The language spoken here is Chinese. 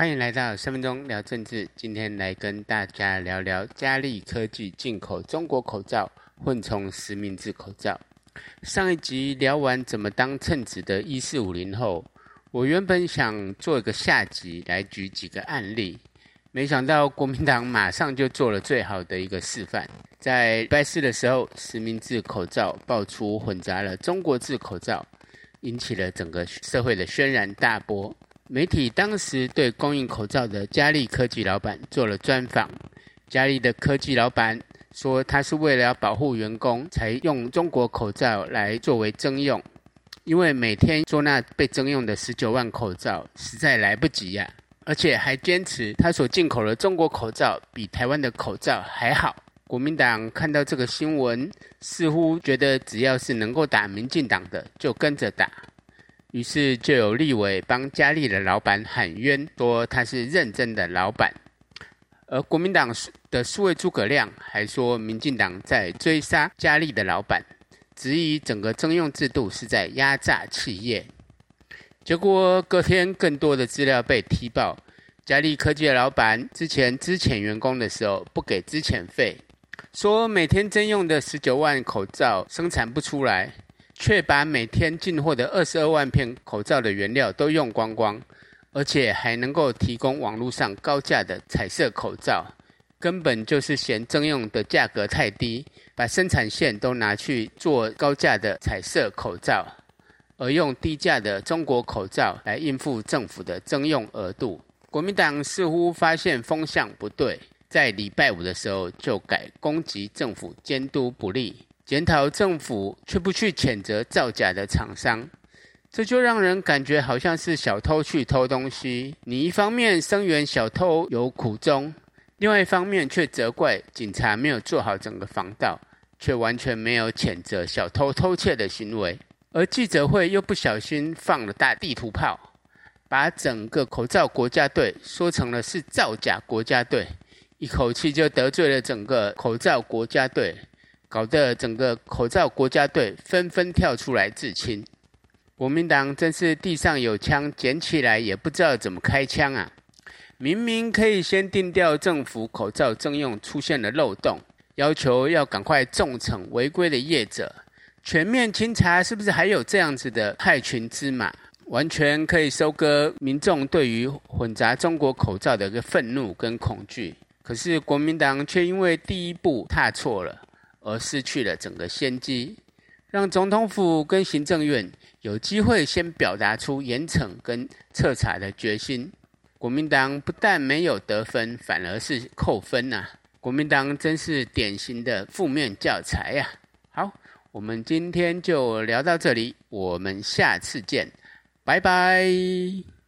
欢迎来到三分钟聊政治。今天来跟大家聊聊佳利科技进口中国口罩，混充实名制口罩。上一集聊完怎么当称职的一四五零后，我原本想做一个下集来举几个案例，没想到国民党马上就做了最好的一个示范。在拜四的时候，实名制口罩爆出混杂了中国制口罩，引起了整个社会的轩然大波。媒体当时对供应口罩的嘉利科技老板做了专访。嘉利的科技老板说，他是为了要保护员工，才用中国口罩来作为征用，因为每天做那被征用的十九万口罩实在来不及呀、而且还坚持他所进口的中国口罩比台湾的口罩还好。国民党看到这个新闻，似乎觉得只要是能够打民进党的，就跟着打。于是就有立委帮嘉利的老板喊冤，说他是认真的老板。而国民党的数位诸葛亮还说，民进党在追杀嘉利的老板，质疑整个征用制度是在压榨企业。结果隔天更多的资料被踢爆，嘉利科技的老板之前资遣员工的时候不给资遣费，说每天征用的十九万口罩生产不出来。却把每天进货的二十二万片口罩的原料都用光光，而且还能够提供网络上高价的彩色口罩，根本就是嫌征用的价格太低，把生产线都拿去做高价的彩色口罩，而用低价的中国口罩来应付政府的征用额度。国民党似乎发现风向不对，在礼拜五的时候就改攻击政府监督不力。检讨政府，却不去谴责造假的厂商，这就让人感觉好像是小偷去偷东西。你一方面声援小偷有苦衷，另外一方面却责怪警察没有做好整个防盗，却完全没有谴责小偷偷窃的行为。而记者会又不小心放了大地图炮，把整个口罩国家队说成了是造假国家队，一口气就得罪了整个口罩国家队。搞得整个口罩国家队纷纷跳出来自清，国民党真是地上有枪捡起来也不知道怎么开枪啊！明明可以先定调政府口罩征用出现了漏洞，要求要赶快重惩违规的业者，全面清查是不是还有这样子的害群之马？完全可以收割民众对于混杂中国口罩的一个愤怒跟恐惧。可是国民党却因为第一步踏错了。而失去了整个先机，让总统府跟行政院有机会先表达出严惩跟彻查的决心。国民党不但没有得分，反而是扣分呐、国民党真是典型的负面教材呀、好，我们今天就聊到这里，我们下次见，拜拜。